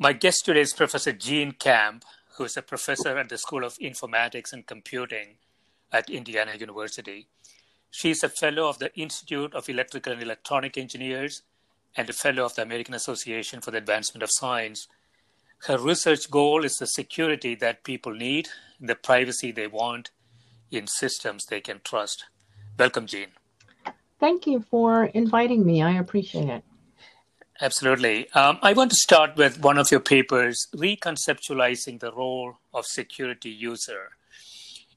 My guest today is Professor Jean Camp, who is a professor at the School of Informatics and Computing at Indiana University. She is a fellow of the Institute of Electrical and Electronic Engineers and a fellow of the American Association for the Advancement of Science. Her research goal is the security that people need, the privacy they want in systems they can trust. Welcome, Jean. Thank you for inviting me. I appreciate it. Absolutely. Um, I want to start with one of your papers, Reconceptualizing the Role of Security User,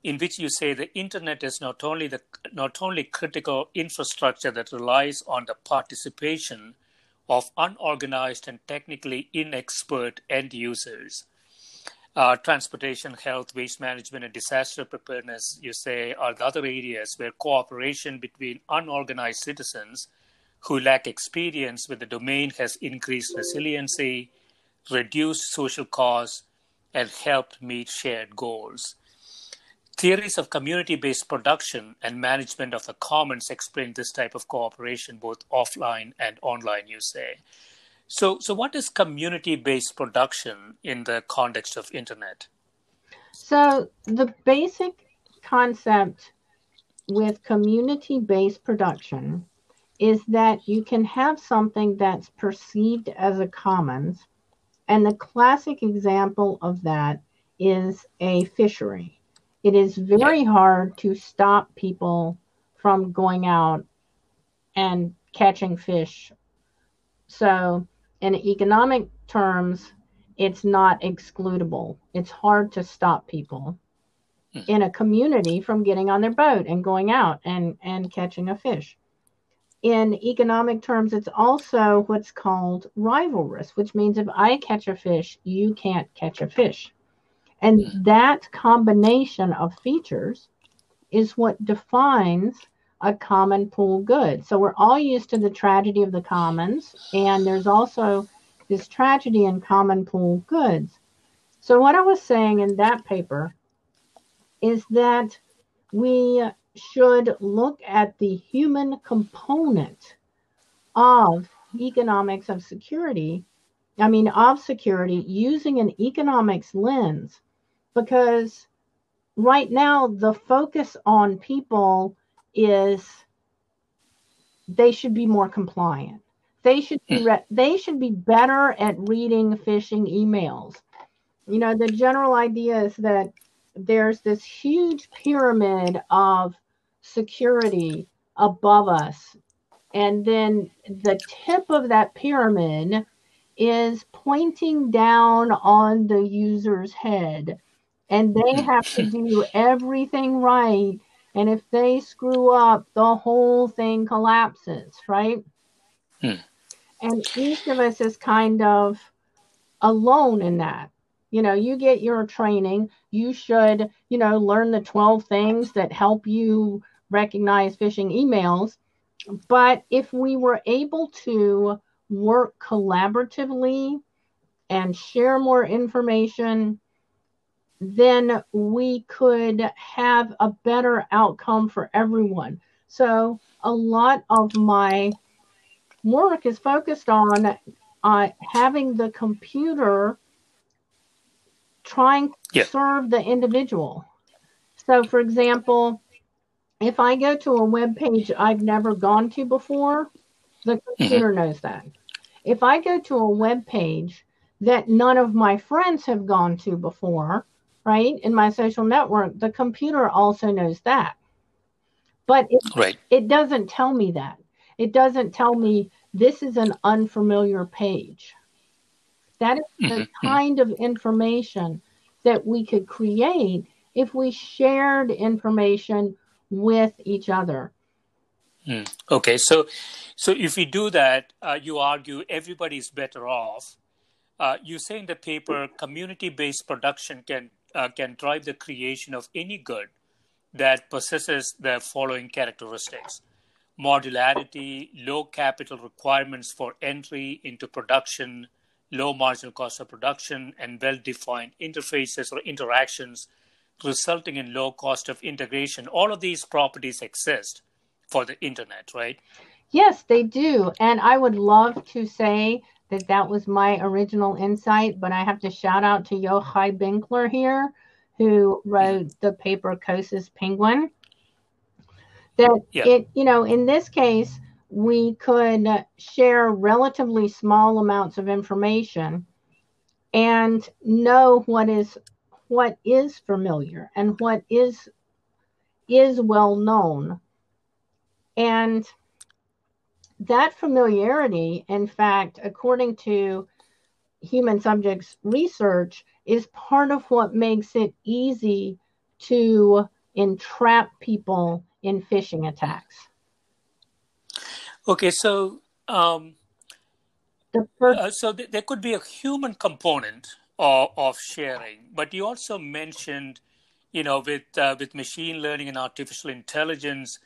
in which you say the internet is not only the not only critical infrastructure that relies on the participation of unorganized and technically inexpert end users. Uh, transportation, health, waste management, and disaster preparedness, you say, are the other areas where cooperation between unorganized citizens who lack experience with the domain has increased resiliency, reduced social costs, and helped meet shared goals. Theories of community based production and management of the commons explain this type of cooperation both offline and online, you say. So, so what is community based production in the context of internet? So, the basic concept with community based production is that you can have something that's perceived as a commons. And the classic example of that is a fishery. It is very hard to stop people from going out and catching fish. So, in economic terms, it's not excludable. It's hard to stop people hmm. in a community from getting on their boat and going out and, and catching a fish in economic terms, it's also what's called rivalrous, which means if I catch a fish, you can't catch a fish. And that combination of features is what defines a common pool good. So we're all used to the tragedy of the commons, and there's also this tragedy in common pool goods. So, what I was saying in that paper is that we should look at the human component of economics of security, I mean, of security using an economics lens, because right now the focus on people is they should be more compliant. They should be hmm. re- they should be better at reading phishing emails. You know, the general idea is that there's this huge pyramid of security above us. And then the tip of that pyramid is pointing down on the user's head. And they have to do everything right. And if they screw up, the whole thing collapses, right? Hmm. And each of us is kind of alone in that. You know, you get your training, you should, you know, learn the 12 things that help you recognize phishing emails. but if we were able to work collaboratively and share more information, then we could have a better outcome for everyone. So, a lot of my work is focused on uh, having the computer trying to yeah. serve the individual. So, for example, if I go to a web page I've never gone to before, the mm-hmm. computer mm-hmm. knows that. If I go to a web page that none of my friends have gone to before, right, in my social network, the computer also knows that. But it, right. it doesn't tell me that. It doesn't tell me this is an unfamiliar page. That is the mm-hmm. kind of information that we could create if we shared information with each other. Mm. Okay, so so if we do that, uh, you argue everybody's better off. Uh, you say in the paper, community-based production can uh, can drive the creation of any good that possesses the following characteristics: modularity, low capital requirements for entry into production, low marginal cost of production, and well-defined interfaces or interactions resulting in low cost of integration. All of these properties exist for the internet, right? Yes, they do. And I would love to say that that was my original insight, but I have to shout out to Yochai Benkler here, who wrote mm-hmm. the paper Coase's Penguin. That yeah. it, you know, in this case, we could share relatively small amounts of information and know what is what is familiar and what is is well known. And that familiarity in fact according to human subjects research is part of what makes it easy to entrap people in phishing attacks. Okay so um, the first, uh, so th- there could be a human component of, of sharing. But you also mentioned, you know, with uh, with machine learning and artificial intelligence,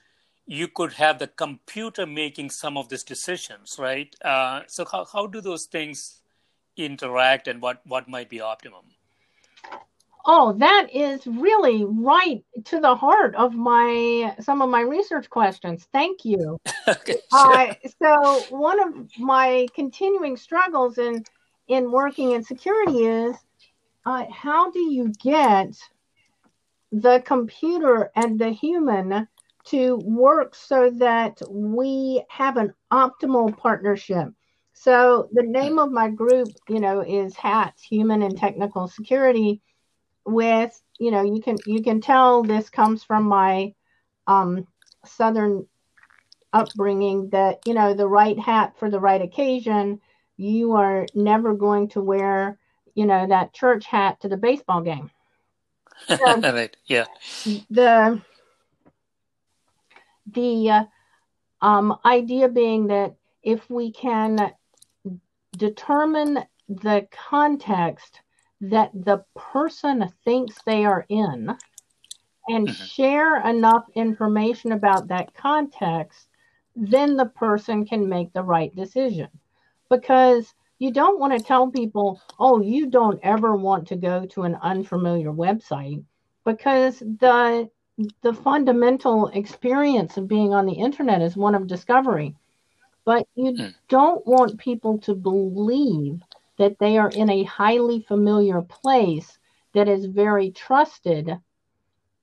you could have the computer making some of these decisions, right? Uh, so how how do those things interact, and what what might be optimum? Oh, that is really right to the heart of my some of my research questions. Thank you. okay, sure. uh, so one of my continuing struggles in in working in security is uh, how do you get the computer and the human to work so that we have an optimal partnership. So the name of my group, you know, is HATS, Human and Technical Security. With you know, you can you can tell this comes from my um, southern upbringing that you know the right hat for the right occasion you are never going to wear, you know, that church hat to the baseball game. So right. Yeah. The the uh, um, idea being that if we can determine the context that the person thinks they are in and mm-hmm. share enough information about that context, then the person can make the right decision because you don't want to tell people, oh, you don't ever want to go to an unfamiliar website because the the fundamental experience of being on the internet is one of discovery. But you mm. don't want people to believe that they are in a highly familiar place that is very trusted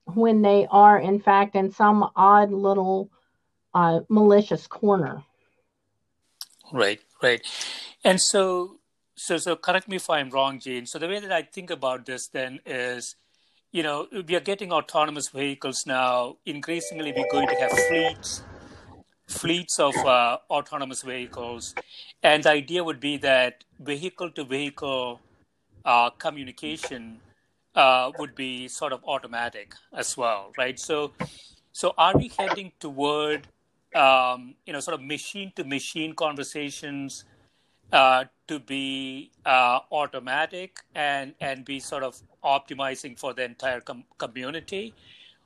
when they are, in fact, in some odd little uh, malicious corner. Right. Right. And so, so, so correct me if I'm wrong, Jane. So the way that I think about this then is, you know, we are getting autonomous vehicles now. Increasingly, we're going to have fleets, fleets of uh, autonomous vehicles, and the idea would be that vehicle to vehicle uh, communication uh, would be sort of automatic as well, right? So, so are we heading toward um, you know, sort of machine to machine conversations uh, to be uh, automatic and and be sort of optimizing for the entire com- community,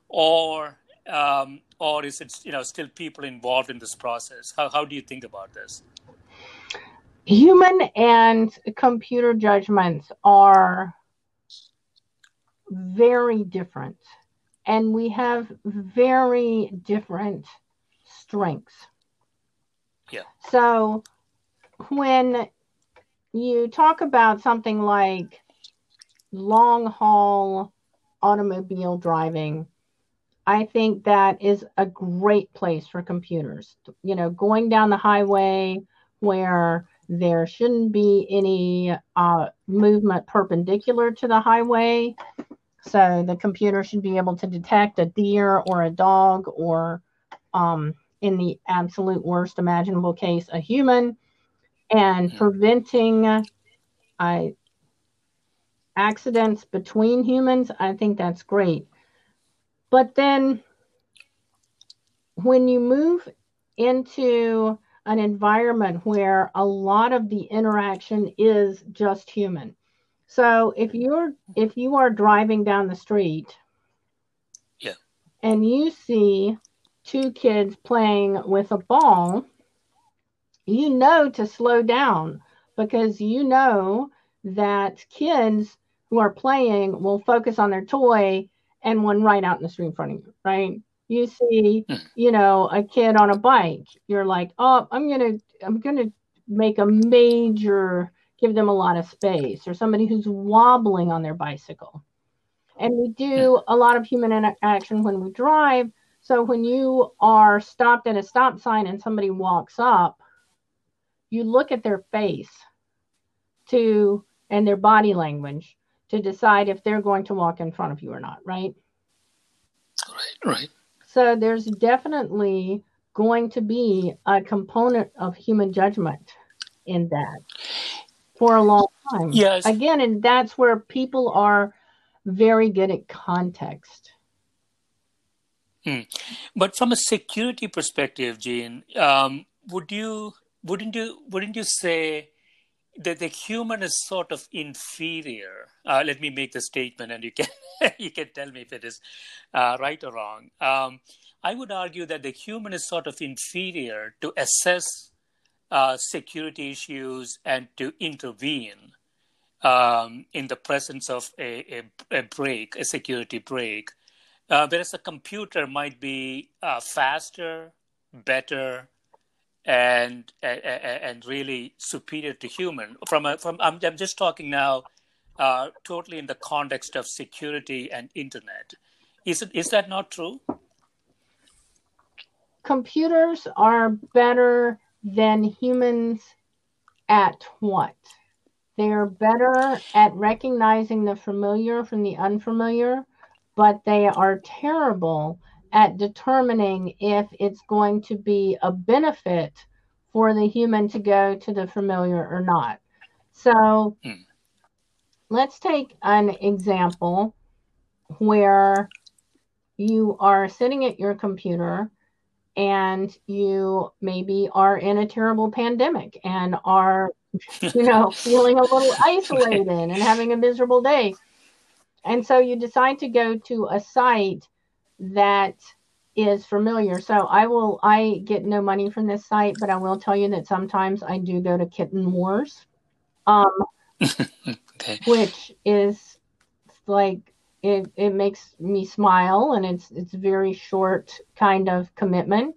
or um, or is it you know still people involved in this process? How how do you think about this? Human and computer judgments are very different, and we have very different strengths. Yeah. So when you talk about something like long haul automobile driving, I think that is a great place for computers. You know, going down the highway where there shouldn't be any uh, movement perpendicular to the highway. So the computer should be able to detect a deer or a dog or, um, in the absolute worst imaginable case, a human and mm-hmm. preventing uh, accidents between humans, I think that's great. But then when you move into an environment where a lot of the interaction is just human. So if you're if you are driving down the street yeah. and you see two kids playing with a ball, you know to slow down because you know that kids who are playing will focus on their toy and one right out in the street in front of you, right? You see, hmm. you know, a kid on a bike, you're like, oh, I'm gonna, I'm gonna make a major, give them a lot of space, or somebody who's wobbling on their bicycle. And we do hmm. a lot of human interaction when we drive. So when you are stopped at a stop sign and somebody walks up, you look at their face to and their body language to decide if they're going to walk in front of you or not, right? Right, right. So there's definitely going to be a component of human judgment in that for a long time. Yes. Again, and that's where people are very good at context. Hmm. But from a security perspective, Jean, um, would you wouldn't you wouldn't you say that the human is sort of inferior? Uh, let me make the statement, and you can you can tell me if it is uh, right or wrong. Um, I would argue that the human is sort of inferior to assess uh, security issues and to intervene um, in the presence of a, a, a break, a security break. Uh, whereas a computer might be uh, faster, better, and, and and really superior to human. From a, from I'm, I'm just talking now, uh, totally in the context of security and internet. Is it is that not true? Computers are better than humans at what? They are better at recognizing the familiar from the unfamiliar, but they are terrible at determining if it's going to be a benefit for the human to go to the familiar or not. So hmm. let's take an example where you are sitting at your computer and you maybe are in a terrible pandemic and are you know feeling a little isolated and having a miserable day and so you decide to go to a site that is familiar. So I will I get no money from this site, but I will tell you that sometimes I do go to Kitten Wars. Um okay. which is like it, it makes me smile and it's it's very short kind of commitment.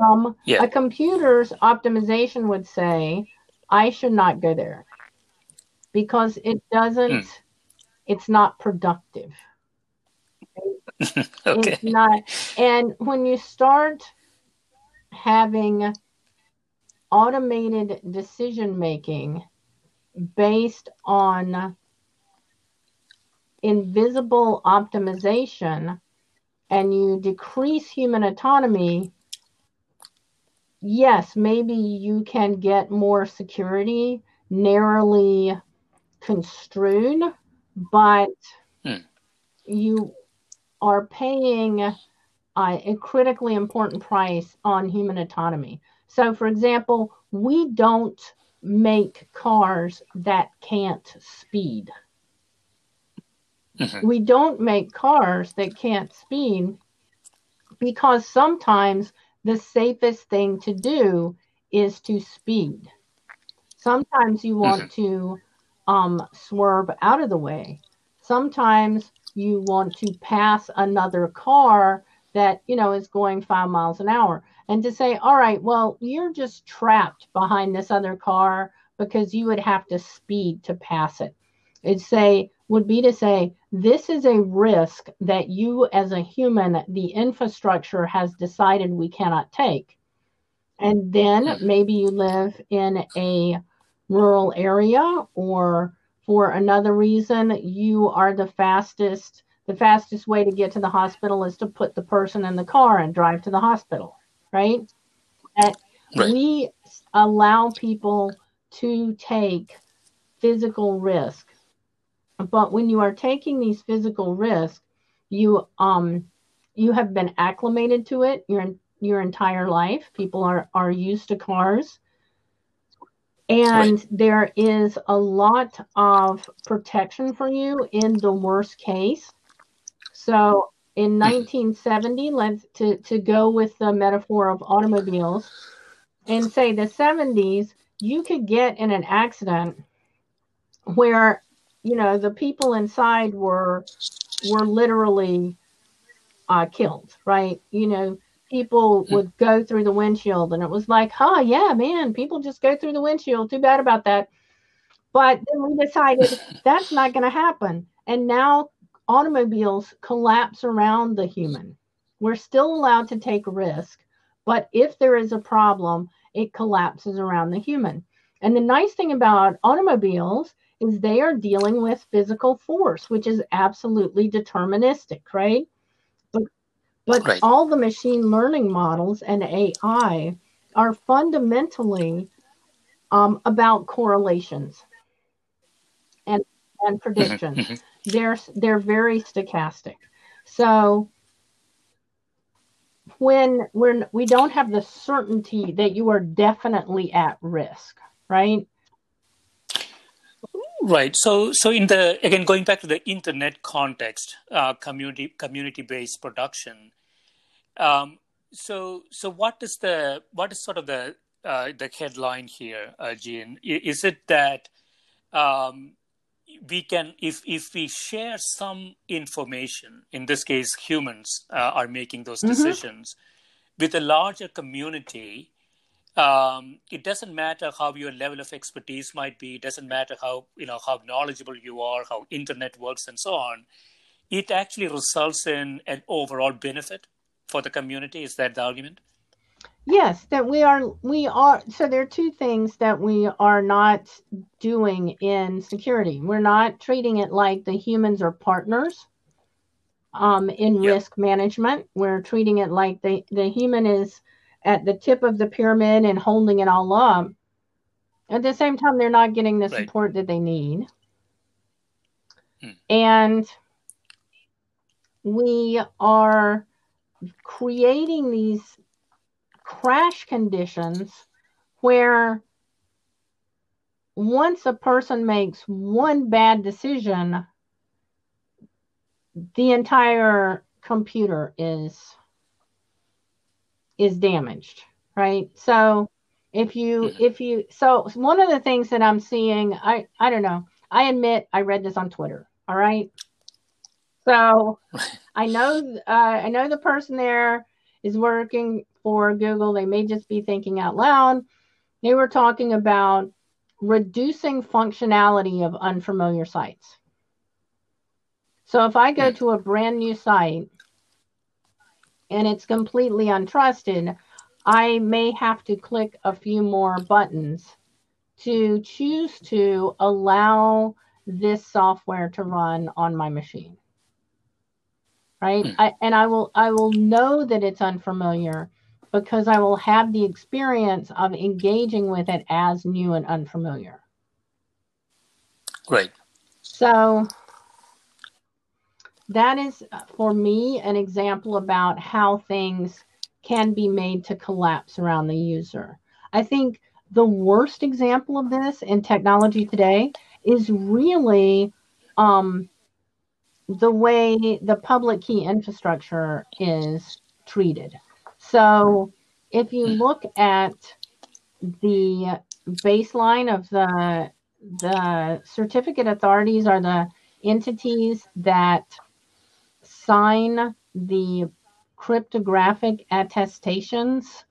Um yeah. a computer's optimization would say I should not go there because it doesn't mm. It's not productive. okay. It's not. And when you start having automated decision making based on invisible optimization and you decrease human autonomy, yes, maybe you can get more security narrowly construed, but hmm. you are paying uh, a critically important price on human autonomy. So, for example, we don't make cars that can't speed. Mm-hmm. We don't make cars that can't speed because sometimes the safest thing to do is to speed. Sometimes you want mm-hmm. to um, swerve out of the way. Sometimes you want to pass another car that you know is going five miles an hour and to say all right well you're just trapped behind this other car because you would have to speed to pass it. It'd say would be to say this is a risk that you as a human the infrastructure has decided we cannot take. And then maybe you live in a rural area or for another reason you are the fastest the fastest way to get to the hospital is to put the person in the car and drive to the hospital right? And right. we allow people to take physical risk. But when you are taking these physical risks you um you have been acclimated to it your your entire life. People are are used to cars and right. there is a lot of protection for you in the worst case. So in 1970 let's to, to go with the metaphor of automobiles and say the 70s you could get in an accident where you know the people inside were were literally uh, killed right? You know people would go through the windshield and it was like huh yeah man people just go through the windshield. Too bad about that. But then we decided that's not going to happen and now automobiles collapse around the human. We're still allowed to take risk but if there is a problem it collapses around the human. And the nice thing about automobiles is they are dealing with physical force which is absolutely deterministic right but right. all the machine learning models and AI are fundamentally um, about correlations and and mm-hmm, predictions. Mm-hmm. They're they're very stochastic. So when when we don't have the certainty that you are definitely at risk, right? Right. So, so in the again going back to the internet context, uh, community community based production, um, so, so what is the what is sort of the uh, the headline here, uh, Jean? Is it that um, we can, if if we share some information, in this case, humans uh, are making those mm-hmm. decisions with a larger community. Um, it doesn't matter how your level of expertise might be. It doesn't matter how you know how knowledgeable you are, how internet works, and so on. It actually results in an overall benefit for the community. Is that the argument? Yes, that we are we are so there are two things that we are not doing in security. We're not treating it like the humans are partners um, in yep. risk management. We're treating it like the, the human is at the tip of the pyramid and holding it all up. At the same time, they're not getting the right. support that they need. Hmm. And we are creating these crash conditions where once a person makes one bad decision, the entire computer is is damaged, right? So if you if you so one of the things that I'm seeing, I I don't know. I admit I read this on Twitter. All right. So I know uh, I know the person there is working for Google. They may just be thinking out loud. They were talking about reducing functionality of unfamiliar sites. So if I go hmm. to a brand new site and it's completely untrusted, I may have to click a few more buttons to choose to allow this software to run on my machine right mm. I, and i will i will know that it's unfamiliar because i will have the experience of engaging with it as new and unfamiliar Great. so that is for me an example about how things can be made to collapse around the user i think the worst example of this in technology today is really um, the way the public key infrastructure is treated. So if you look at the baseline of the the certificate authorities are the entities that sign the cryptographic attestations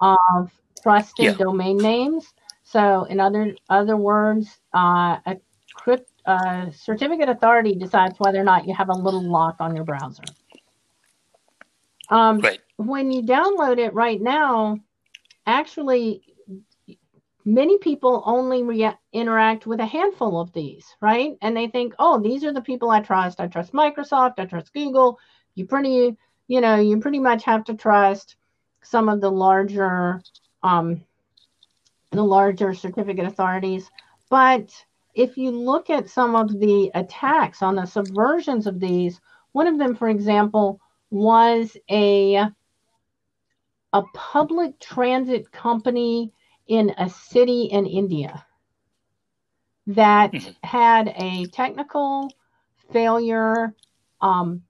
of trusted yeah. domain names. So, in other other words, uh, a crypt, uh, certificate authority decides whether or not you have a little lock on your browser. Um, right. When you download it right now, actually, many people only re- interact with a handful of these, right? And they think, oh, these are the people I trust. I trust Microsoft. I trust Google. You pretty, you know, you pretty much have to trust some of the larger, um, the larger certificate authorities. But if you look at some of the attacks on the subversions of these, one of them, for example, was a a public transit company in a city in India that mm-hmm. had a technical failure um,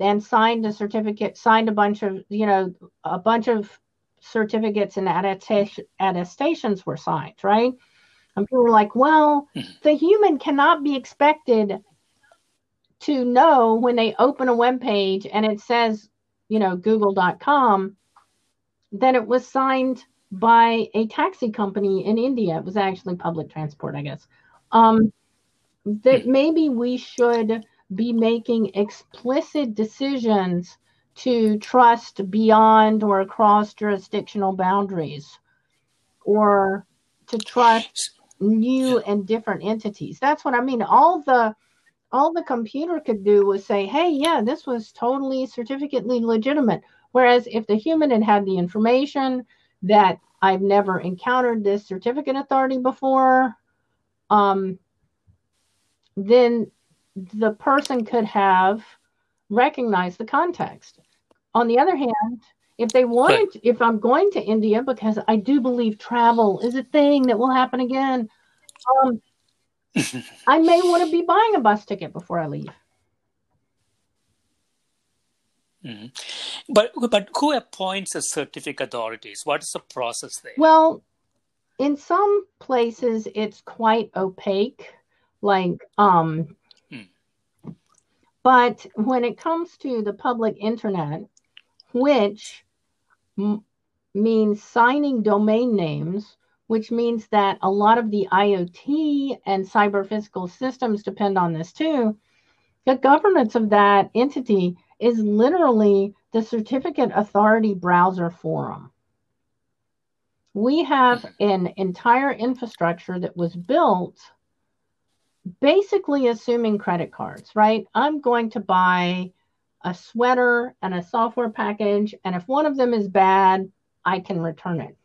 and signed a certificate, signed a bunch of, you know, a bunch of certificates and attestations were signed, right? And people were like, well, mm-hmm. the human cannot be expected to know when they open a web page and it says, you know, google.com, that it was signed by a taxi company in India. It was actually public transport, I guess. Um, that hmm. maybe we should be making explicit decisions to trust beyond or across jurisdictional boundaries or to trust new and different entities. That's what I mean. All the all the computer could do was say, hey, yeah, this was totally certificately legitimate. Whereas if the human had had the information that I've never encountered this certificate authority before, um, then the person could have recognized the context. On the other hand, if they wanted, if I'm going to India because I do believe travel is a thing that will happen again, um, I may want to be buying a bus ticket before I leave. Mm-hmm. But but who appoints the certificate authorities? What is the process there? Well, in some places it's quite opaque, like um. Hmm. But when it comes to the public internet, which means signing domain names, which means that a lot of the IoT and cyber physical systems depend on this too. The governance of that entity is literally the certificate authority browser forum. We have an entire infrastructure that was built basically assuming credit cards, right? I'm going to buy a sweater and a software package, and if one of them is bad, I can return it.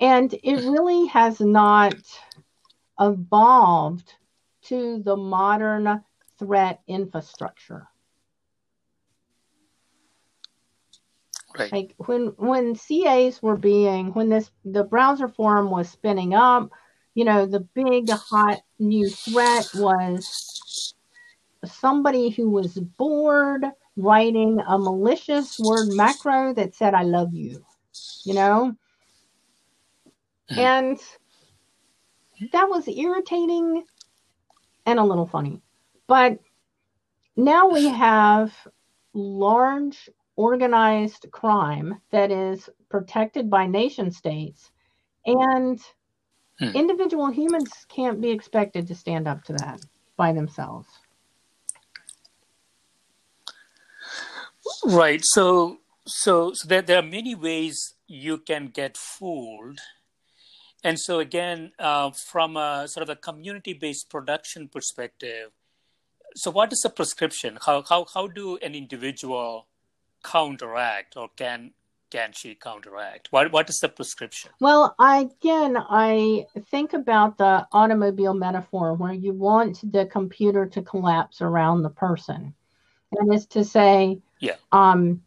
And it really has not evolved to the modern threat infrastructure. Right. Like when when CAs were being when this the browser forum was spinning up, you know, the big hot new threat was somebody who was bored writing a malicious word macro that said I love you. You know? Mm-hmm. And that was irritating and a little funny. But now we have large organized crime that is protected by nation states, and hmm. individual humans can't be expected to stand up to that by themselves. Right. So, so, so there, there are many ways you can get fooled and so again, uh, from a sort of a community-based production perspective, so what is the prescription? How how how do an individual counteract, or can can she counteract? What what is the prescription? Well, again, I think about the automobile metaphor where you want the computer to collapse around the person, and is to say, yeah, um,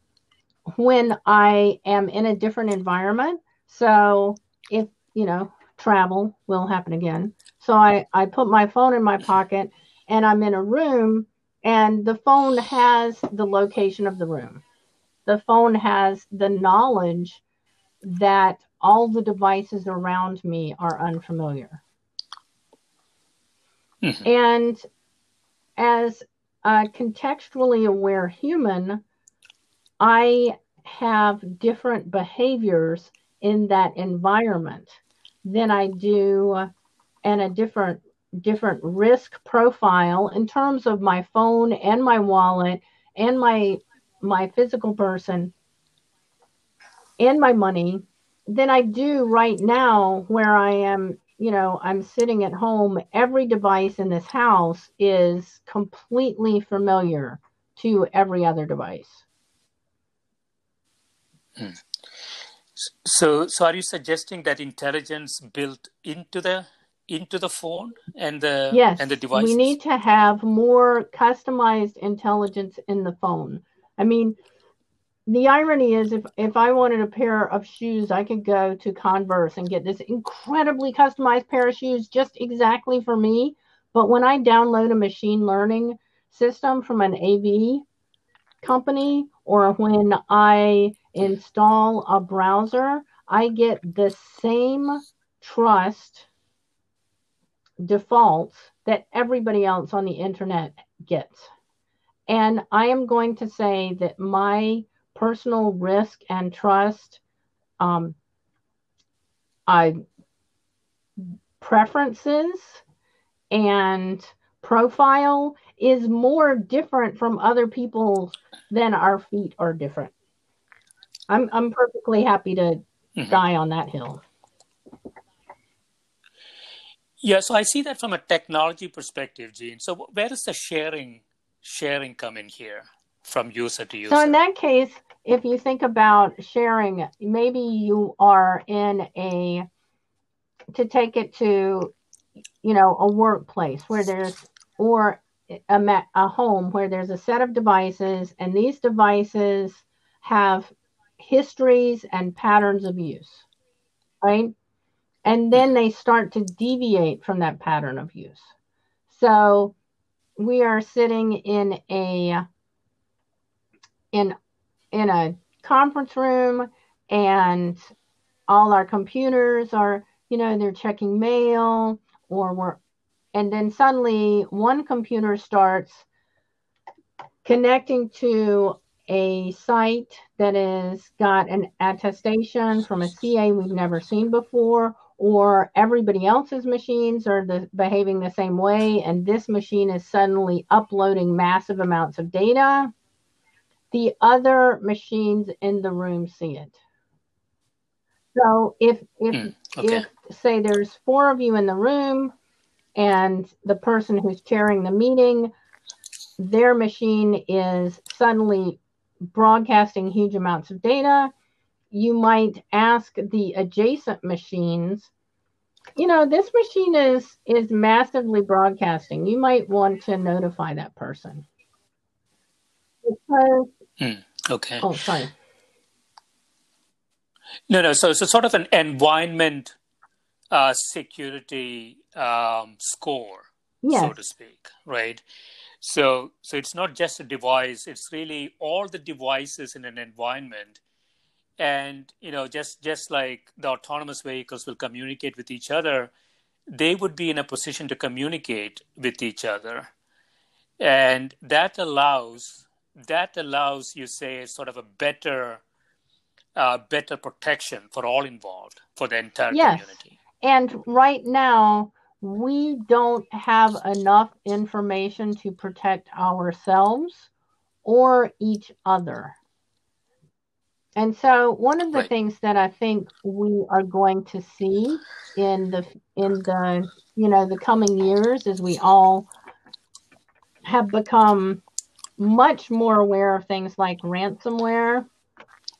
when I am in a different environment. So if you know, travel will happen again. So I, I put my phone in my pocket and I'm in a room and the phone has the location of the room. the phone has the knowledge that all the devices around me are unfamiliar. Mm-hmm. And as a contextually aware human, I have different behaviors in that environment than I do and a different different risk profile in terms of my phone and my wallet and my my physical person and my money than I do right now where I am, you know, I'm sitting at home. Every device in this house is completely familiar to every other device. Hmm. So, so are you suggesting that intelligence built into the into the phone and the yes, and the device? We need to have more customized intelligence in the phone. I mean, the irony is if if I wanted a pair of shoes, I could go to Converse and get this incredibly customized pair of shoes just exactly for me. But when I download a machine learning system from an AV company or when I install a browser, I get the same trust defaults that everybody else on the internet gets. And I am going to say that my personal risk and trust um, I, preferences and profile is more different from other people's than our feet are different. I'm I'm perfectly happy to mm-hmm. die on that hill. Yeah, so I see that from a technology perspective, Jean. So where does the sharing sharing come in here from user to user? So in that case, if you think about sharing, maybe you are in a to take it to you know a workplace where there's or a, a home where there's a set of devices and these devices have histories and patterns of use right and then they start to deviate from that pattern of use. So we are sitting in a in in a conference room and all our computers are you know they're checking mail or we're and then suddenly one computer starts connecting to a site that has got an attestation from a CA we've never seen before or everybody else's machines are the, behaving the same way, and this machine is suddenly uploading massive amounts of data, the other machines in the room see it. So if if mm, okay. if say there's four of you in the room and the person who's chairing the meeting, their machine is suddenly broadcasting huge amounts of data, you might ask the adjacent machines you know this machine is is massively broadcasting you might want to notify that person because mm, okay. Oh sorry. No no so so sort of an environment uh, security um, score yes. so to speak right? So so it's not just a device it's really all the devices in an environment. And you know just just like the autonomous vehicles will communicate with each other they would be in a position to communicate with each other. And that allows that allows you say sort of a better uh, better protection for all involved for the entire yes. community and right now we don't have enough information to protect ourselves or each other and so one of the right. things that I think we are going to see in the in the you know the coming years as we all have become much more aware of things like ransomware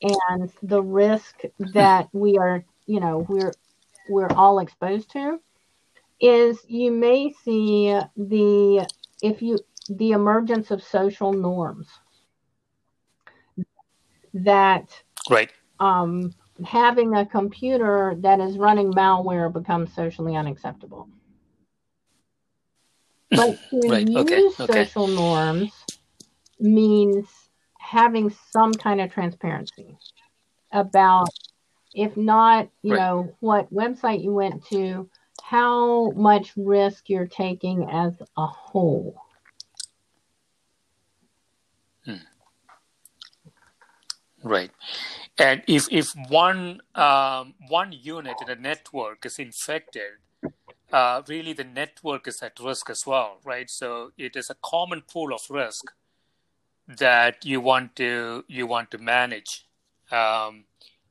and the risk that we are you know we're we're all exposed to is you may see the if you the emergence of social norms that right um, having a computer that is running malware becomes socially unacceptable. But to right. use okay. social norms means having some kind of transparency about, if not, you right. know, what website you went to, how much risk you're taking as a whole. Hmm. Right. And if if one um, one unit in a network is infected, uh, really the network is at risk as well, right? So it is a common pool of risk that you want to you want to manage um,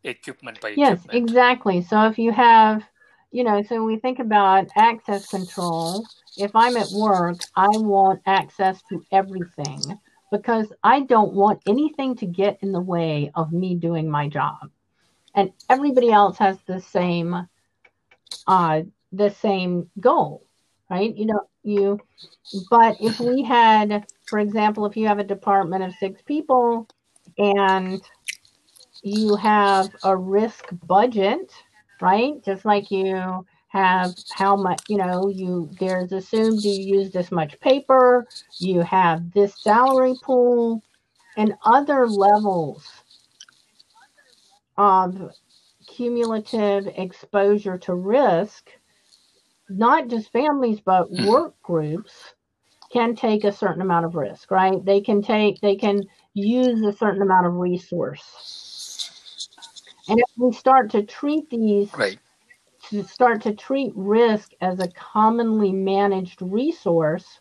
equipment by yes, equipment. exactly. So if you have, you know, so we think about access control. If I'm at work, I want access to everything because I don't want anything to get in the way of me doing my job. And everybody else has the same uh, the same goal, right? You know, you but if we had, for example, if you have a department of six people and you have a risk budget, right? Just like you have how much you know you there's assumed you use this much paper you have this salary pool and other levels of cumulative exposure to risk not just families but hmm. work groups can take a certain amount of risk right they can take they can use a certain amount of resource and if we start to treat these right to start to treat risk as a commonly managed resource,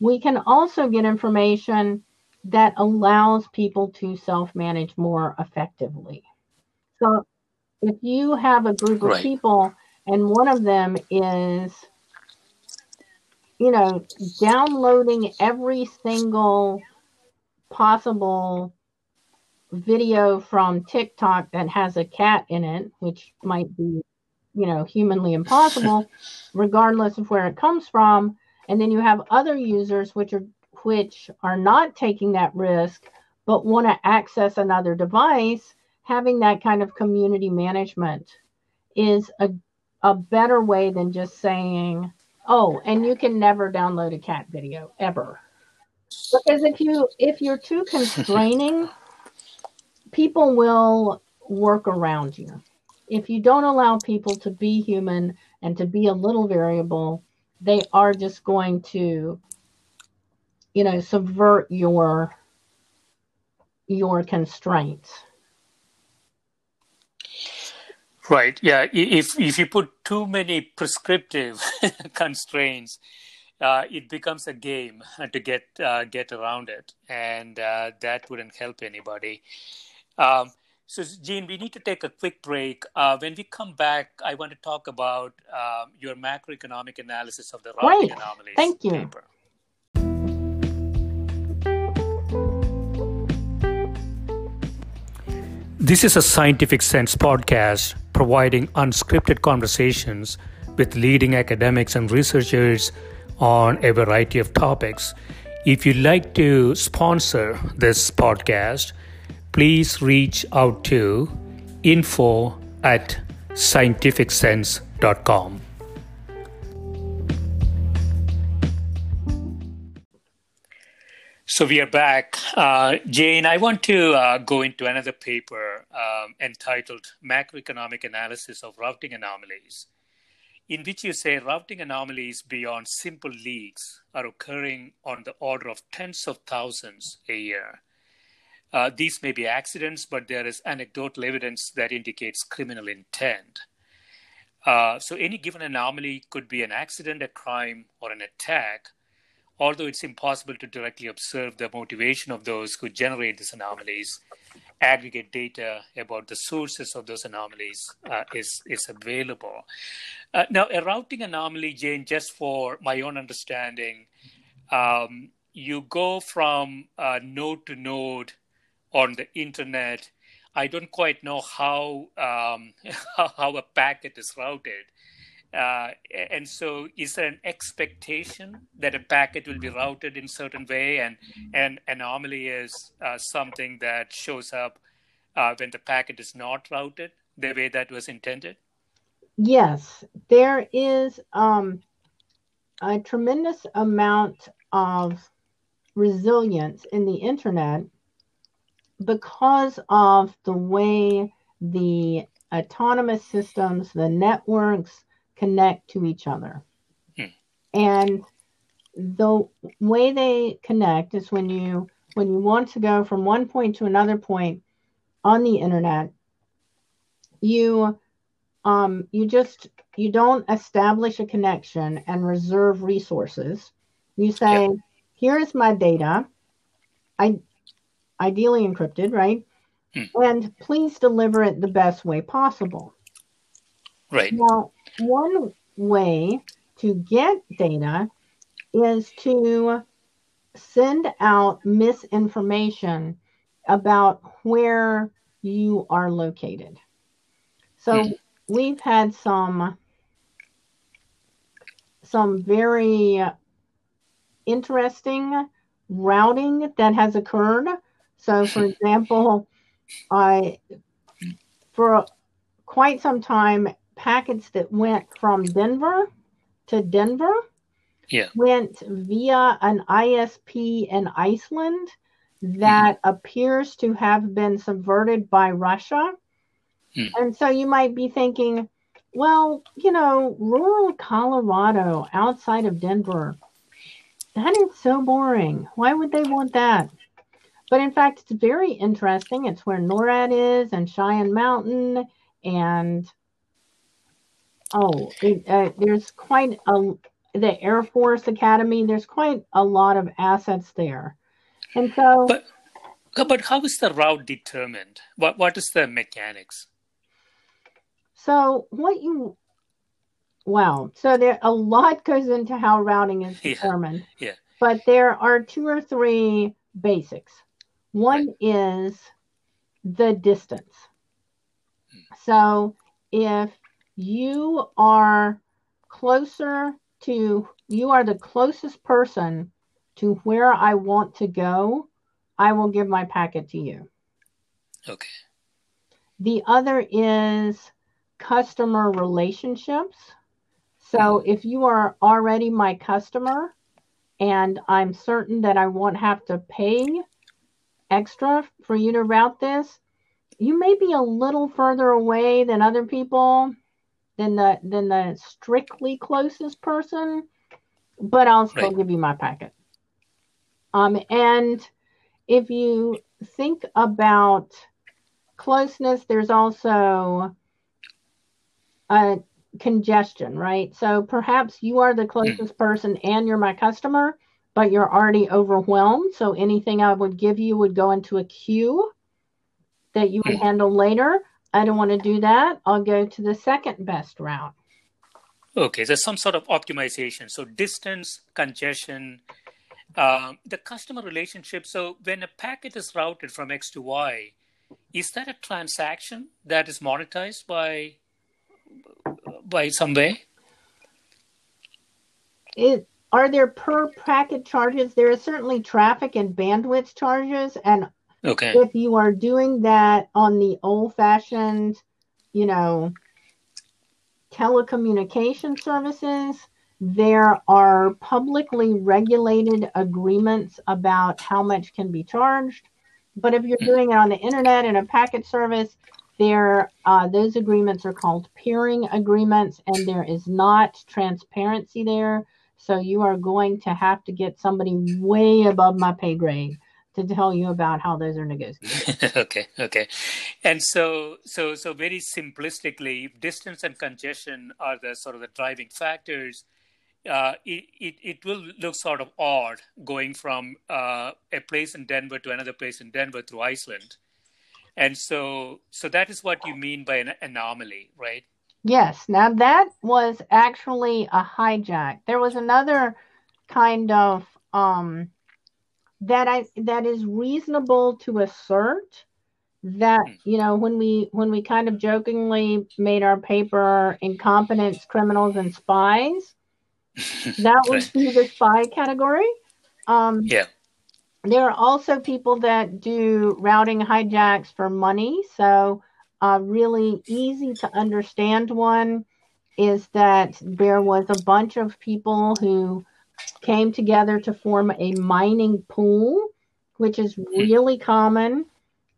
we can also get information that allows people to self manage more effectively. So, if you have a group of right. people and one of them is, you know, downloading every single possible video from TikTok that has a cat in it, which might be you know humanly impossible regardless of where it comes from. And then you have other users which are which are not taking that risk but want to access another device. Having that kind of community management is a, a better way than just saying oh and you can never download a cat video ever because if you if you're too constraining people will work around you if you don't allow people to be human and to be a little variable, they are just going to, you know, subvert your your constraints. Right. Yeah. If if you put too many prescriptive constraints, uh, it becomes a game to get uh, get around it, and uh, that wouldn't help anybody. Um, so, Jean, we need to take a quick break. Uh, when we come back, I want to talk about um, your macroeconomic analysis of the routing anomalies Thank you. paper. This is a Scientific Sense podcast providing unscripted conversations with leading academics and researchers on a variety of topics. If you'd like to sponsor this podcast, please reach out to info at scientificsense.com. So we are back. Uh, Jane, I want to uh, go into another paper um, entitled Macroeconomic Analysis of Routing Anomalies, in which you say routing anomalies beyond simple leaks are occurring on the order of tens of thousands a year. Uh, these may be accidents, but there is anecdotal evidence that indicates criminal intent. Uh, so, any given anomaly could be an accident, a crime, or an attack, although it's impossible to directly observe the motivation of those who generate these anomalies. Aggregate data about the sources of those anomalies uh, is, is available. Uh, now, a routing anomaly, Jane, just for my own understanding, um, you go from uh, node to node on the internet. I don't quite know how um, how a packet is routed. Uh, and so, is there an expectation that a packet will be routed in certain way, and an anomaly is uh, something that shows up uh, when the packet is not routed the way that was intended? Yes, there is um, a tremendous amount of resilience in the internet because of the way the autonomous systems, the networks connect to each other. Hmm. And the way they connect is when you when you want to go from one point to another point on the internet, you um, you just you don't establish a connection and reserve resources. You say, yep. "Here's my data. I ideally encrypted, right? Hmm. And please deliver it the best way possible." Right. Now, one way to get data is to send out misinformation about where you are located. So hmm. we've had some some very interesting routing that has occurred. So for example, I for quite some time packets that went from Denver to Denver yeah. went via an ISP in Iceland that mm-hmm. appears to have been subverted by Russia. Mm. And so you might be thinking, well, you know, rural Colorado outside of Denver, that is so boring. Why would they want that? But in fact, it's very interesting. It's where NORAD is and Cheyenne Mountain. And oh, uh, there's quite a, the Air Force Academy. There's quite a lot of assets there, and so. But, but how is the route determined? What what is the mechanics? So what you, wow. So there a lot goes into how routing is determined. Yeah. yeah. But there are two or three basics. One right. is the distance. Hmm. So if you are closer to you are the closest person to where I want to go, I will give my packet to you. Okay. The other is customer relationships. So if you are already my customer and I'm certain that I won't have to pay extra for you to route this, you may be a little further away than other people than the than the strictly closest person, but I'll still right. give you my packet. Um, and if you think about closeness, there's also a congestion, right? So perhaps you are the hmm. closest person and you're my customer, but you're already overwhelmed. So anything I would give you would go into a queue that you would hmm. handle later. I don't want to do that. I'll go to the second best route. Okay, there's some sort of optimization. So distance, congestion, um, the customer relationship. So when a packet is routed from X to Y, is that a transaction that is monetized by by some way? It, are there per packet charges? There is certainly traffic and bandwidth charges, and Okay. If you are doing that on the old fashioned, you know, telecommunication services, there are publicly regulated agreements about how much can be charged. But if you're doing it on the internet in a packet service, there uh, those agreements are called peering agreements, and there is not transparency there. So you are going to have to get somebody way above my pay grade to tell you about how those are negotiated. okay, okay. And so, so, so very simplistically, distance and congestion are the sort of the driving factors. Uh, it, it, it will look sort of odd going from uh, a place in Denver to another place in Denver through Iceland. And so, so that is what you mean by an anomaly, right? Yes. Now that was actually a hijack. There was another kind of um, that I that is reasonable to assert that hmm. you know when we when we kind of jokingly made our paper incompetence criminals and spies that would be the spy category. Um yeah. there are also people that do routing hijacks for money. So uh, really easy to understand one is that there was a bunch of people who came together to form a mining pool, which is really common.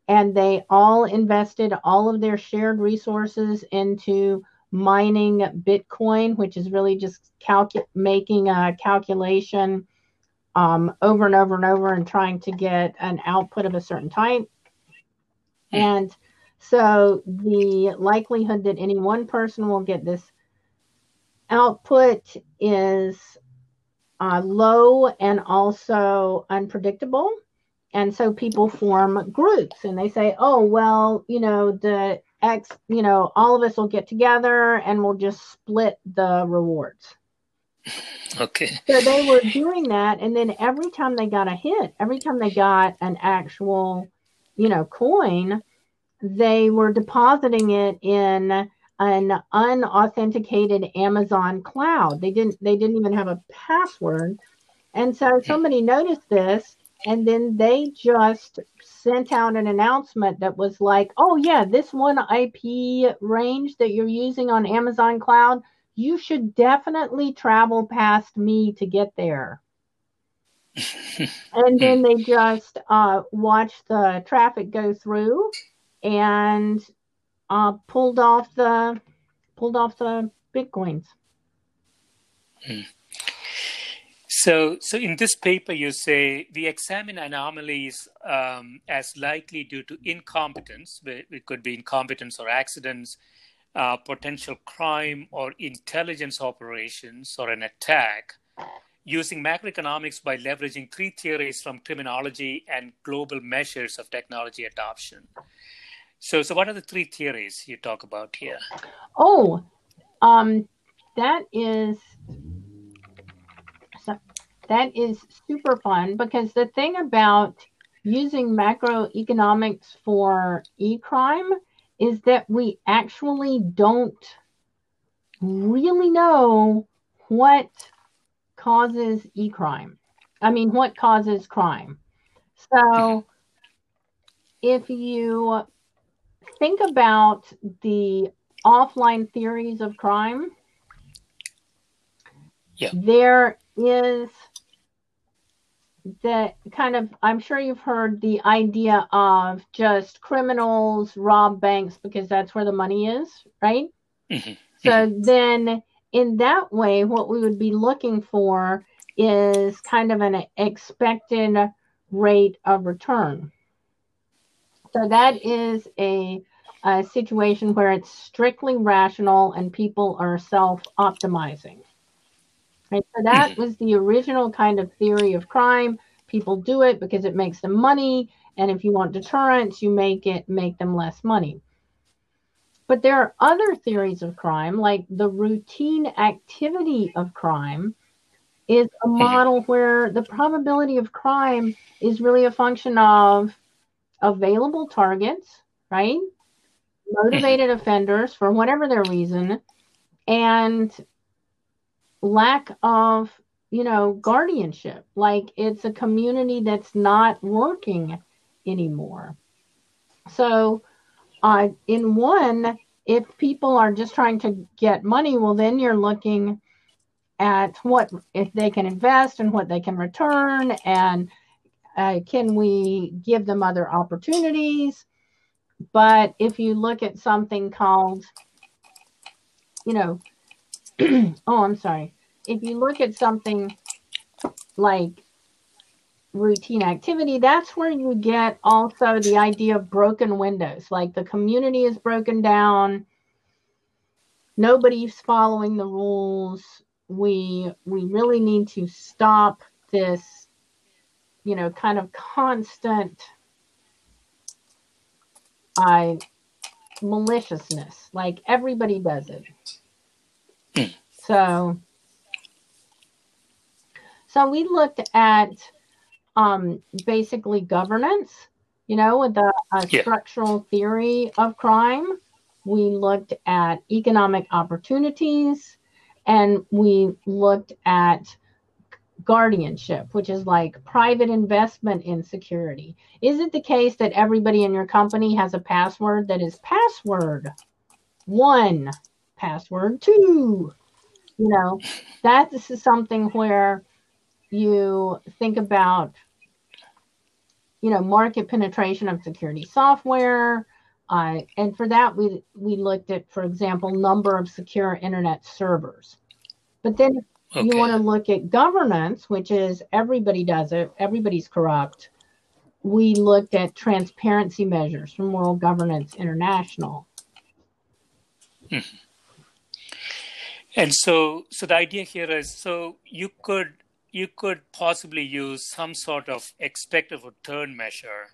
and they all invested all of their shared resources into mining Bitcoin, which is really just calcu- making a calculation um, over and over and over and trying to get an output of a certain type. And so the likelihood that any one person will get this output is uh, low and also unpredictable. And so people form groups and they say, oh, well, you know, the X, you know, all of us will get together and we'll just split the rewards. Okay. So they were doing that. And then every time they got a hit, every time they got an actual, you know, coin, they were depositing it in an unauthenticated Amazon cloud. They didn't they didn't even have a password. And so somebody noticed this and then they just sent out an announcement that was like, "Oh yeah, this one IP range that you're using on Amazon cloud, you should definitely travel past me to get there." and then they just uh, watched the traffic go through and uh, pulled off the pulled off the bitcoins. Hmm. So, so in this paper, you say we examine anomalies um, as likely due to incompetence. It could be incompetence or accidents, uh, potential crime or intelligence operations or an attack, using macroeconomics by leveraging three theories from criminology and global measures of technology adoption. So, so what are the three theories you talk about here? Oh, um, that is that is super fun because the thing about using macroeconomics for e-crime is that we actually don't really know what causes e-crime. I mean, what causes crime. So if you think about the offline theories of crime, yeah. there is that kind of i'm sure you've heard the idea of just criminals rob banks because that's where the money is right mm-hmm. so mm-hmm. then in that way what we would be looking for is kind of an expected rate of return so that is a, a situation where it's strictly rational and people are self optimizing. Right? So that mm-hmm. was the original kind of theory of crime. People do it because it makes them money, and if you want deterrence, you make it make them less money. But there are other theories of crime, like the routine activity of crime, is a mm-hmm. model where the probability of crime is really a function of available targets, right? Motivated offenders for whatever their reason, and lack of, you know, guardianship. Like it's a community that's not working anymore. So, uh, in one, if people are just trying to get money, well, then you're looking at what if they can invest and what they can return and uh, can we give them other opportunities? But if you look at something called, you know, oh, I'm sorry. If you look at something like routine activity, that's where you get also the idea of broken windows. Like the community is broken down, nobody's following the rules. We we really need to stop this you know, kind of constant I maliciousness. Like everybody does it. So so we looked at um, basically governance, you know, with the uh, yeah. structural theory of crime. We looked at economic opportunities and we looked at guardianship, which is like private investment in security. Is it the case that everybody in your company has a password that is password one, password two? You know, that this is something where you think about you know, market penetration of security software. Uh, and for that, we we looked at, for example, number of secure internet servers. But then okay. you want to look at governance, which is everybody does it, everybody's corrupt. We looked at transparency measures from World Governance International. Mm-hmm. And so, so the idea here is, so you could you could possibly use some sort of expected return measure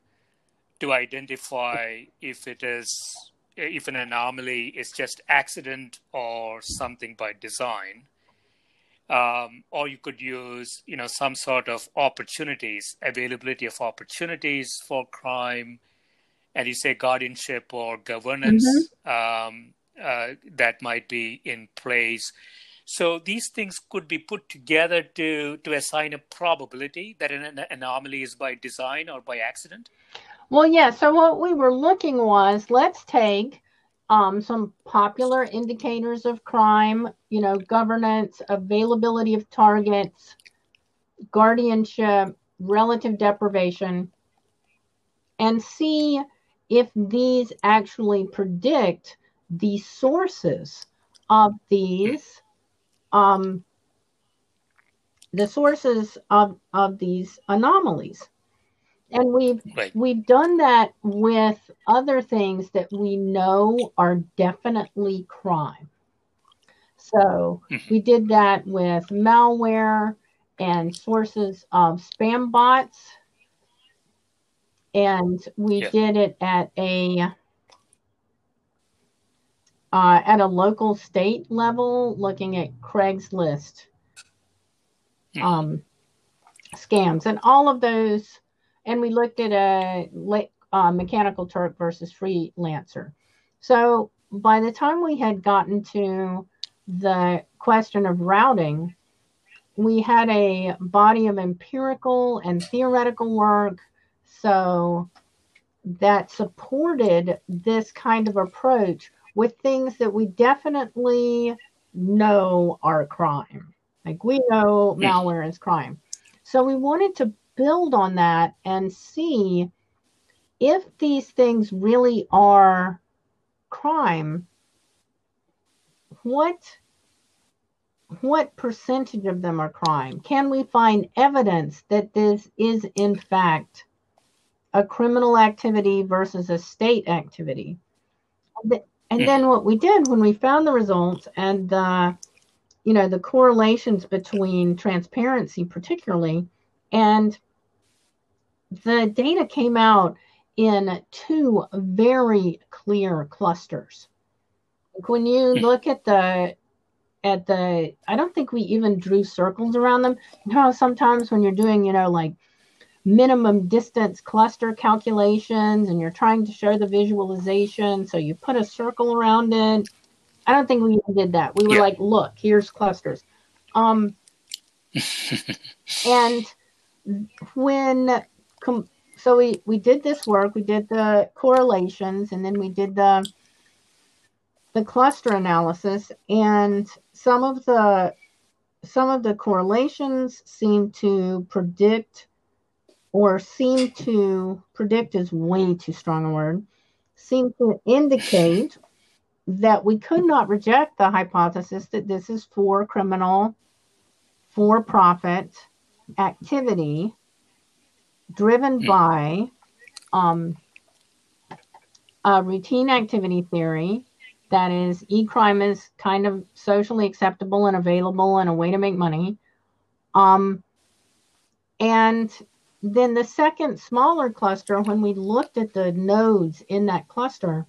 to identify if it is if an anomaly is just accident or something by design um, or you could use you know some sort of opportunities availability of opportunities for crime and you say guardianship or governance mm-hmm. um, uh, that might be in place so these things could be put together to to assign a probability that an anomaly is by design or by accident. Well, yeah. So what we were looking was let's take um, some popular indicators of crime, you know, governance, availability of targets, guardianship, relative deprivation, and see if these actually predict the sources of these um, the sources of, of these anomalies. And we've right. we've done that with other things that we know are definitely crime. So mm-hmm. we did that with malware and sources of spam bots. And we yeah. did it at a uh, at a local state level, looking at Craigslist hmm. um, scams and all of those. And we looked at a uh, Mechanical Turk versus Freelancer. So by the time we had gotten to the question of routing, we had a body of empirical and theoretical work. So that supported this kind of approach with things that we definitely know are crime. Like we know malware is crime. So we wanted to build on that and see if these things really are crime, what what percentage of them are crime? Can we find evidence that this is in fact a criminal activity versus a state activity? And then what we did when we found the results and the, you know, the correlations between transparency, particularly, and the data came out in two very clear clusters. When you hmm. look at the at the I don't think we even drew circles around them. You know, sometimes when you're doing, you know, like minimum distance cluster calculations and you're trying to show the visualization. So you put a circle around it. I don't think we even did that. We were yeah. like, look, here's clusters. Um, and when, com- so we, we did this work, we did the correlations and then we did the, the cluster analysis and some of the, some of the correlations seem to predict or seem to predict is way too strong a word, seem to indicate that we could not reject the hypothesis that this is for criminal, for profit activity driven hmm. by um, a routine activity theory that is e-crime is kind of socially acceptable and available and a way to make money um, and then the second smaller cluster, when we looked at the nodes in that cluster,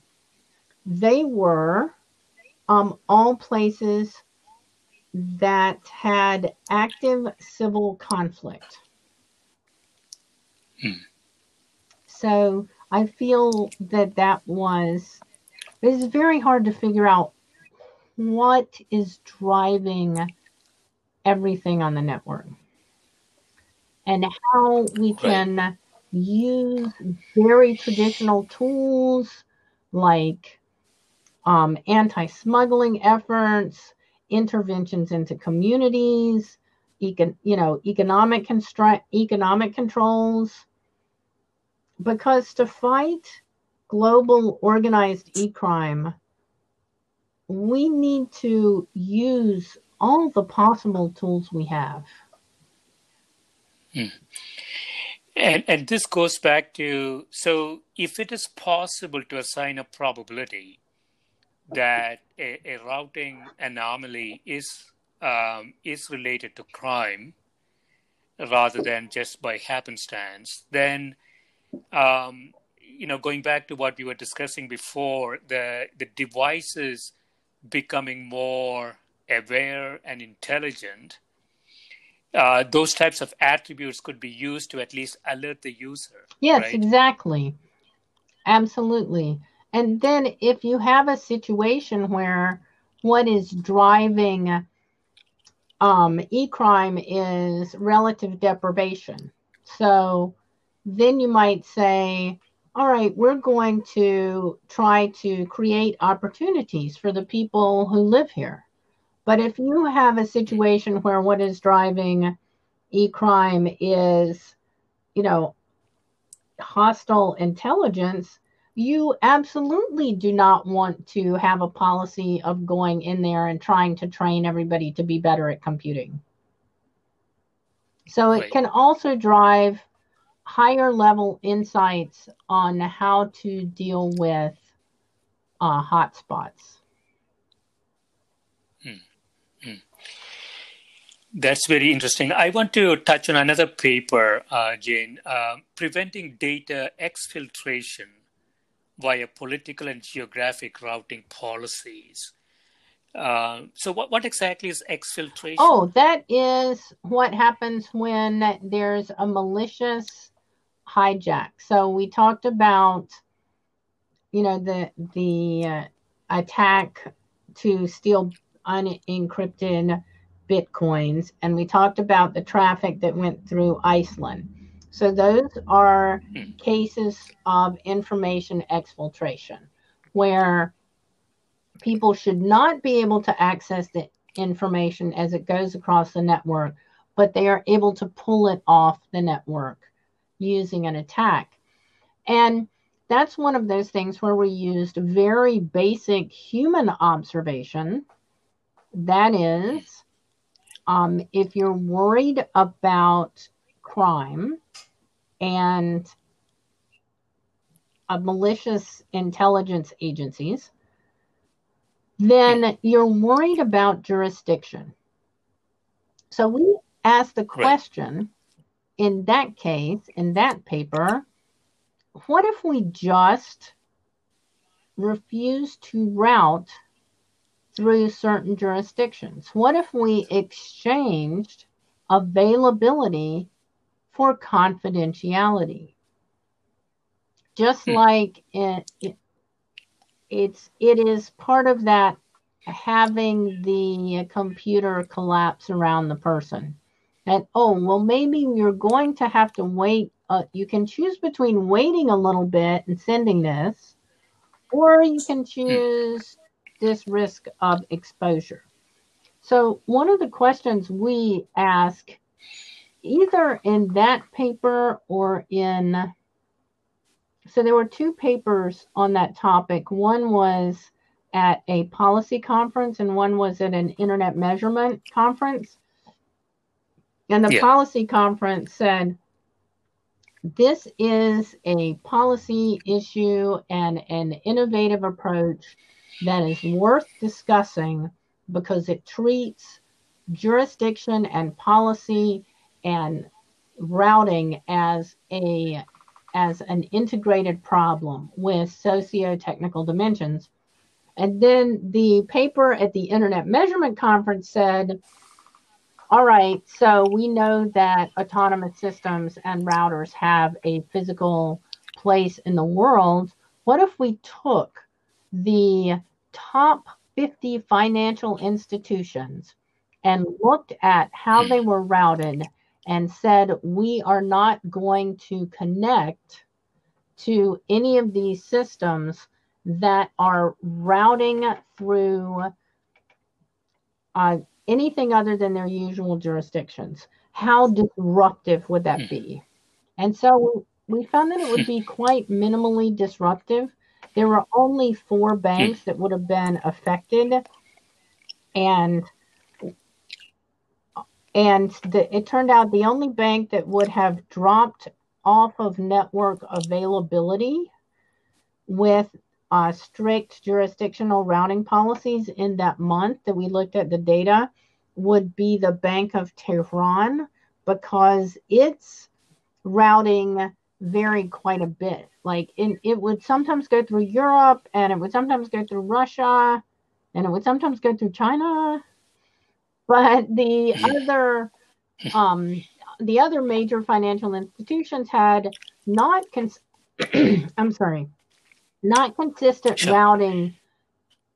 they were um, all places that had active civil conflict. So I feel that that was, it's very hard to figure out what is driving everything on the network and how we can right. use very traditional tools like um, anti-smuggling efforts, interventions into communities, econ- you know, economic constr- economic controls, because to fight global organized e-crime, we need to use all the possible tools we have. Hmm. And, and this goes back to so if it is possible to assign a probability that a, a routing anomaly is um, is related to crime rather than just by happenstance, then um, you know going back to what we were discussing before, the the devices becoming more aware and intelligent uh, those types of attributes could be used to at least alert the user. Yes, right? exactly. Absolutely. And then if you have a situation where what is driving um, e-crime is relative deprivation. So then you might say, all right, we're going to try to create opportunities for the people who live here. But if you have a situation where what is driving e-crime is, you know, hostile intelligence, you absolutely do not want to have a policy of going in there and trying to train everybody to be better at computing. So it right. can also drive higher level insights on how to deal with uh, hotspots. That's very interesting. I want to touch on another paper, uh, Jane, uh, preventing data exfiltration via political and geographic routing policies. Uh, so, what, what exactly is exfiltration? Oh, that is what happens when there's a malicious hijack. So, we talked about, you know, the the uh, attack to steal unencrypted bitcoins, and we talked about the traffic that went through Iceland. So those are hmm. cases of information exfiltration where people should not be able to access the information as it goes across the network, but they are able to pull it off the network using an attack. And that's one of those things where we used very basic human observation. That is, um, if you're worried about crime and uh, malicious intelligence agencies, then you're worried about jurisdiction. So we asked the question. In that case, in that paper, what if we just refuse to route through certain jurisdictions? What if we exchanged availability for confidentiality? Just hmm. like it, it, it's it is part of that having the computer collapse around the person. And oh, well, maybe you're going to have to wait. Uh, you can choose between waiting a little bit and sending this, or you can hmm. choose this risk of exposure. So, one of the questions we ask, either in that paper or in, so there were two papers on that topic. One was at a policy conference, and one was at an internet measurement conference. And the yeah. policy conference said, this is a policy issue and an innovative approach that is worth discussing because it treats jurisdiction and policy and routing as a as an integrated problem with socio-technical dimensions. And then the paper at the Internet Measurement Conference said, all right, so we know that autonomous systems and routers have a physical place in the world. What if we took the top 50 financial institutions and looked at how they were routed and said, we are not going to connect to any of these systems that are routing through uh, anything other than their usual jurisdictions. How disruptive would that be? Hmm. And so we found that it would be quite minimally disruptive. There were only four hmm. banks that would have been affected, and and the, it turned out the only bank that would have dropped off of network availability with uh, strict jurisdictional routing policies in that month that we looked at the data would be the Bank of Tehran because its routing varied quite a bit. Like in, it would sometimes go through Europe and it would sometimes go through Russia and it would sometimes go through China. But the other um, the other major financial institutions had not cons- I'm sorry, not consistent sure. routing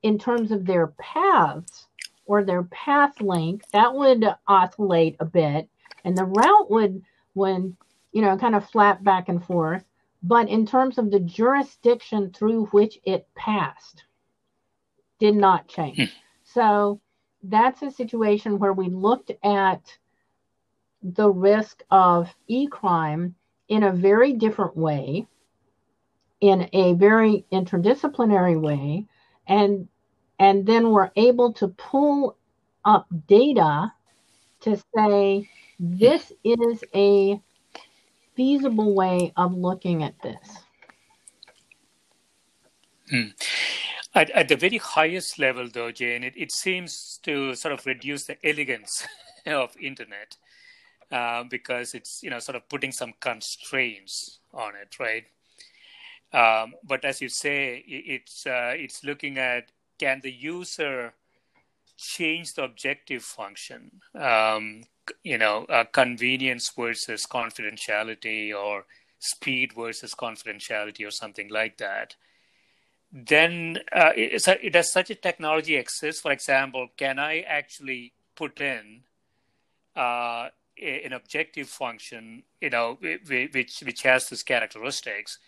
in terms of their paths or their path length. That would oscillate a bit, and the route would when, you know kind of flap back and forth. But in terms of the jurisdiction through which it passed, did not change. Hmm. So that's a situation where we looked at the risk of e crime in a very different way, in a very interdisciplinary way, and and then we're able to pull up data to say this is a feasible way of looking at this. Hmm. At, at, the very highest level, though, Jane, it, it seems to sort of reduce the elegance of internet uh, because it's you know sort of putting some constraints on it, right? Um, but as you say, it's uh, it's looking at can the user change the objective function, um, you know, uh, convenience versus confidentiality, or speed versus confidentiality, or something like that. Then, uh, it, does such a technology exist? For example, can I actually put in uh, an objective function, you know, which which has these characteristics,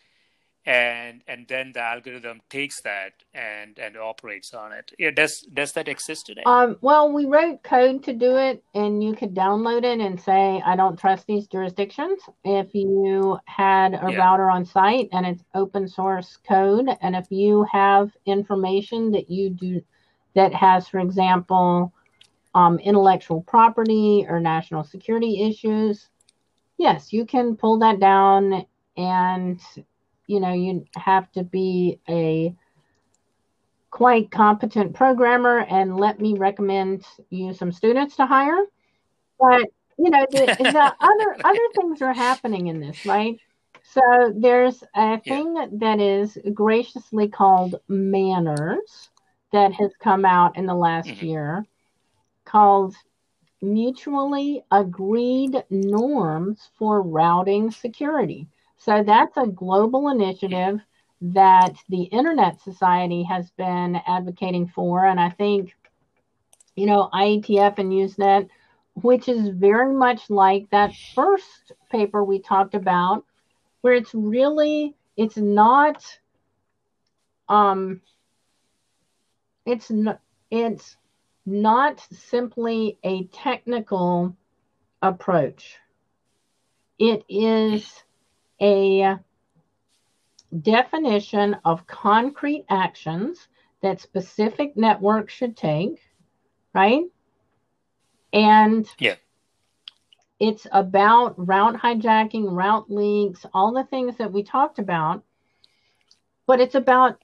and and then the algorithm takes that and and operates on it. Yeah, does does that exist today? Um, well, we wrote code to do it, and you could download it and say, "I don't trust these jurisdictions." If you had a yeah. router on site and it's open source code, and if you have information that you do that has, for example, um, intellectual property or national security issues, yes, you can pull that down and you know you have to be a quite competent programmer and let me recommend you some students to hire but you know the, the other other things are happening in this right so there's a thing yeah. that is graciously called MANRS that has come out in the last mm-hmm. year called Mutually Agreed Norms for Routing Security. So that's a global initiative that the Internet Society has been advocating for. And I think, you know, IETF and Usenet, which is very much like that first paper we talked about, where it's really, it's not, um, it's not, it's not simply a technical approach. It is a definition of concrete actions that specific networks should take, right? And yeah. it's about route hijacking, route leaks, all the things that we talked about. But it's about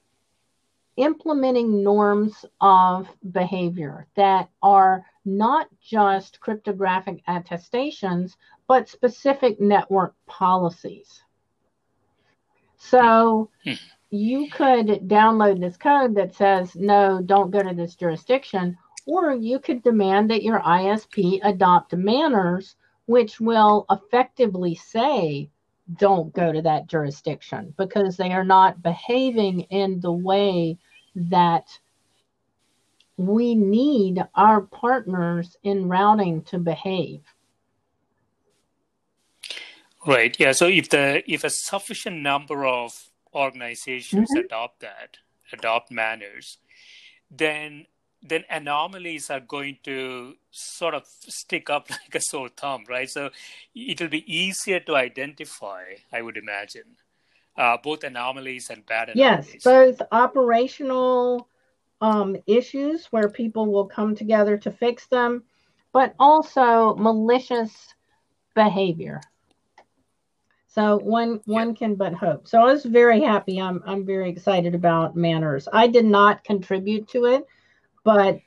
implementing norms of behavior that are not just cryptographic attestations, but specific network policies. So hmm. you could download this code that says, no, don't go to this jurisdiction, or you could demand that your ISP adopt MANRS, which will effectively say, don't go to that jurisdiction because they are not behaving in the way that we need our partners in routing to behave. Right. Yeah. So if the if a sufficient number of organizations mm-hmm. adopt that, adopt MANRS, then then anomalies are going to sort of stick up like a sore thumb, right? So it'll be easier to identify, I would imagine, uh, both anomalies and bad anomalies. Yes, both operational um, issues where people will come together to fix them, but also malicious behavior. So one one can but hope. So I was very happy. I'm I'm very excited about MANRS. I did not contribute to it, but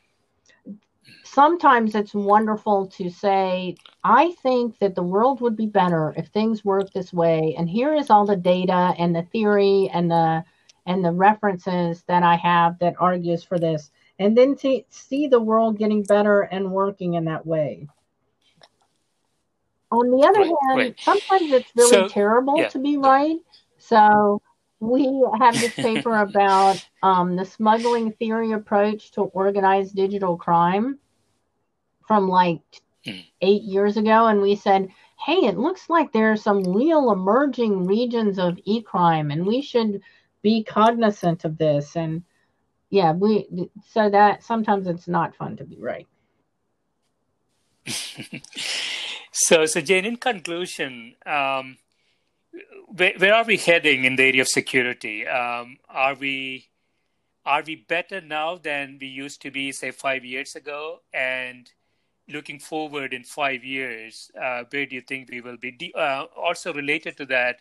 sometimes it's wonderful to say, I think that the world would be better if things worked this way. And here is all the data and the theory and the and the references that I have that argues for this. And then to see the world getting better and working in that way. On the other Right, hand, right. sometimes it's really So, terrible yeah. to be right. So we have this paper about um, the smuggling theory approach to organized digital crime from like Hmm. eight years ago, and we said, "Hey, it looks like there are some real emerging regions of e-crime, and we should be cognizant of this." And yeah, we so that sometimes it's not fun to be right. So, so Jean, in conclusion, um, where, where are we heading in the area of security? Um, are we are we better now than we used to be, say, five years ago? And looking forward in five years, uh, where do you think we will be? Do, uh, also related to that,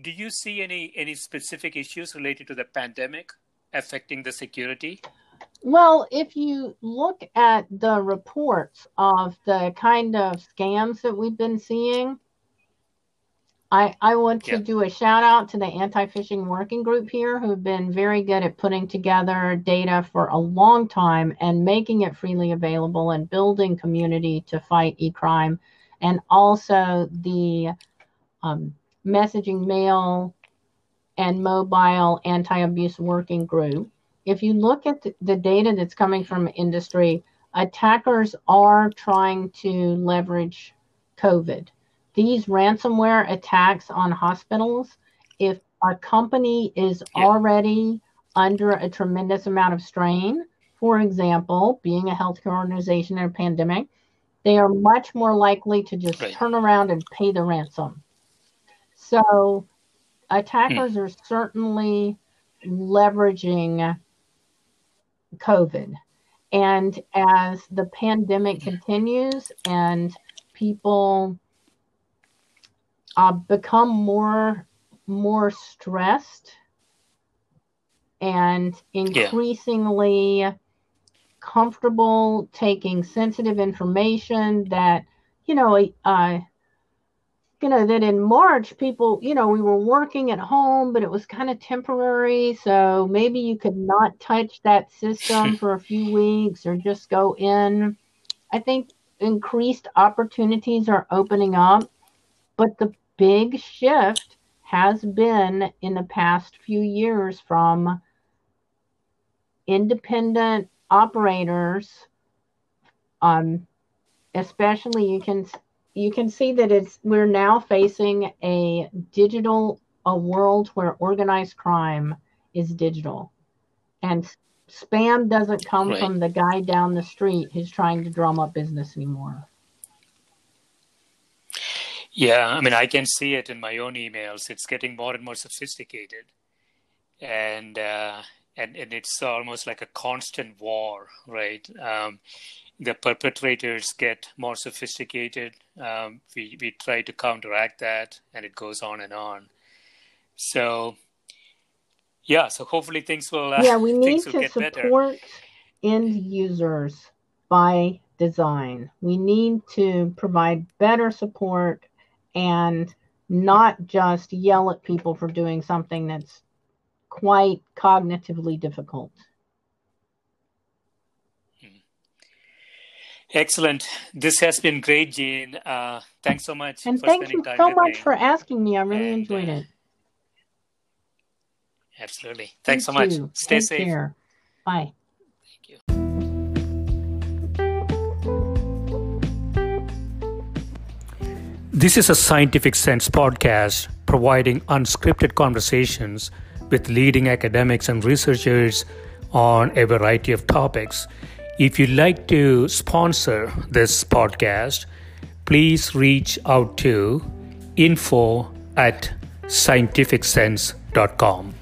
do you see any any specific issues related to the pandemic affecting the security? Well, if you look at the reports of the kind of scams that we've been seeing, I, I want to Yeah. do a shout out to the anti phishing working group here who've been very good at putting together data for a long time and making it freely available and building community to fight e crime. And also the um, messaging mail and mobile anti abuse working group if you look at the- data that's coming from industry, attackers are trying to leverage COVID. These ransomware attacks on hospitals, if a company is Yeah. already under a tremendous amount of strain, for example, being a healthcare organization in a pandemic, they are much more likely to just Right. turn around and pay the ransom. So attackers hmm. are certainly leveraging COVID. And as the pandemic continues and people uh, become more more stressed and increasingly comfortable taking sensitive information that you know uh, you know that in march people you know we were working at home but it was kind of temporary so maybe you could not touch that system for a few weeks or just go in. I think increased opportunities are opening up but the big shift has been in the past few years from independent operators um especially you can you can see that it's we're now facing a digital a world where organized crime is digital and spam doesn't come Right. from the guy down the street who's trying to drum up business anymore Yeah, I mean, I can see it in my own emails. It's getting more and more sophisticated, and uh, and and it's almost like a constant war, right? Um, the perpetrators get more sophisticated. Um, we we try to counteract that, and it goes on and on. So, yeah. So hopefully things will. Uh, yeah we need to get better. support end users by design we need to provide better support and not just yell at people for doing something that's quite cognitively difficult Excellent. This has been great, Jean. Uh, thanks so much and for thank spending you time so much me. for asking me i really And, enjoyed uh, it Absolutely. Thanks You so much. too. Stay Take safe. care. bye Thank you. This is a Scientific Sense podcast providing unscripted conversations with leading academics and researchers on a variety of topics. If you'd like to sponsor this podcast, please reach out to info at scientificsense.com.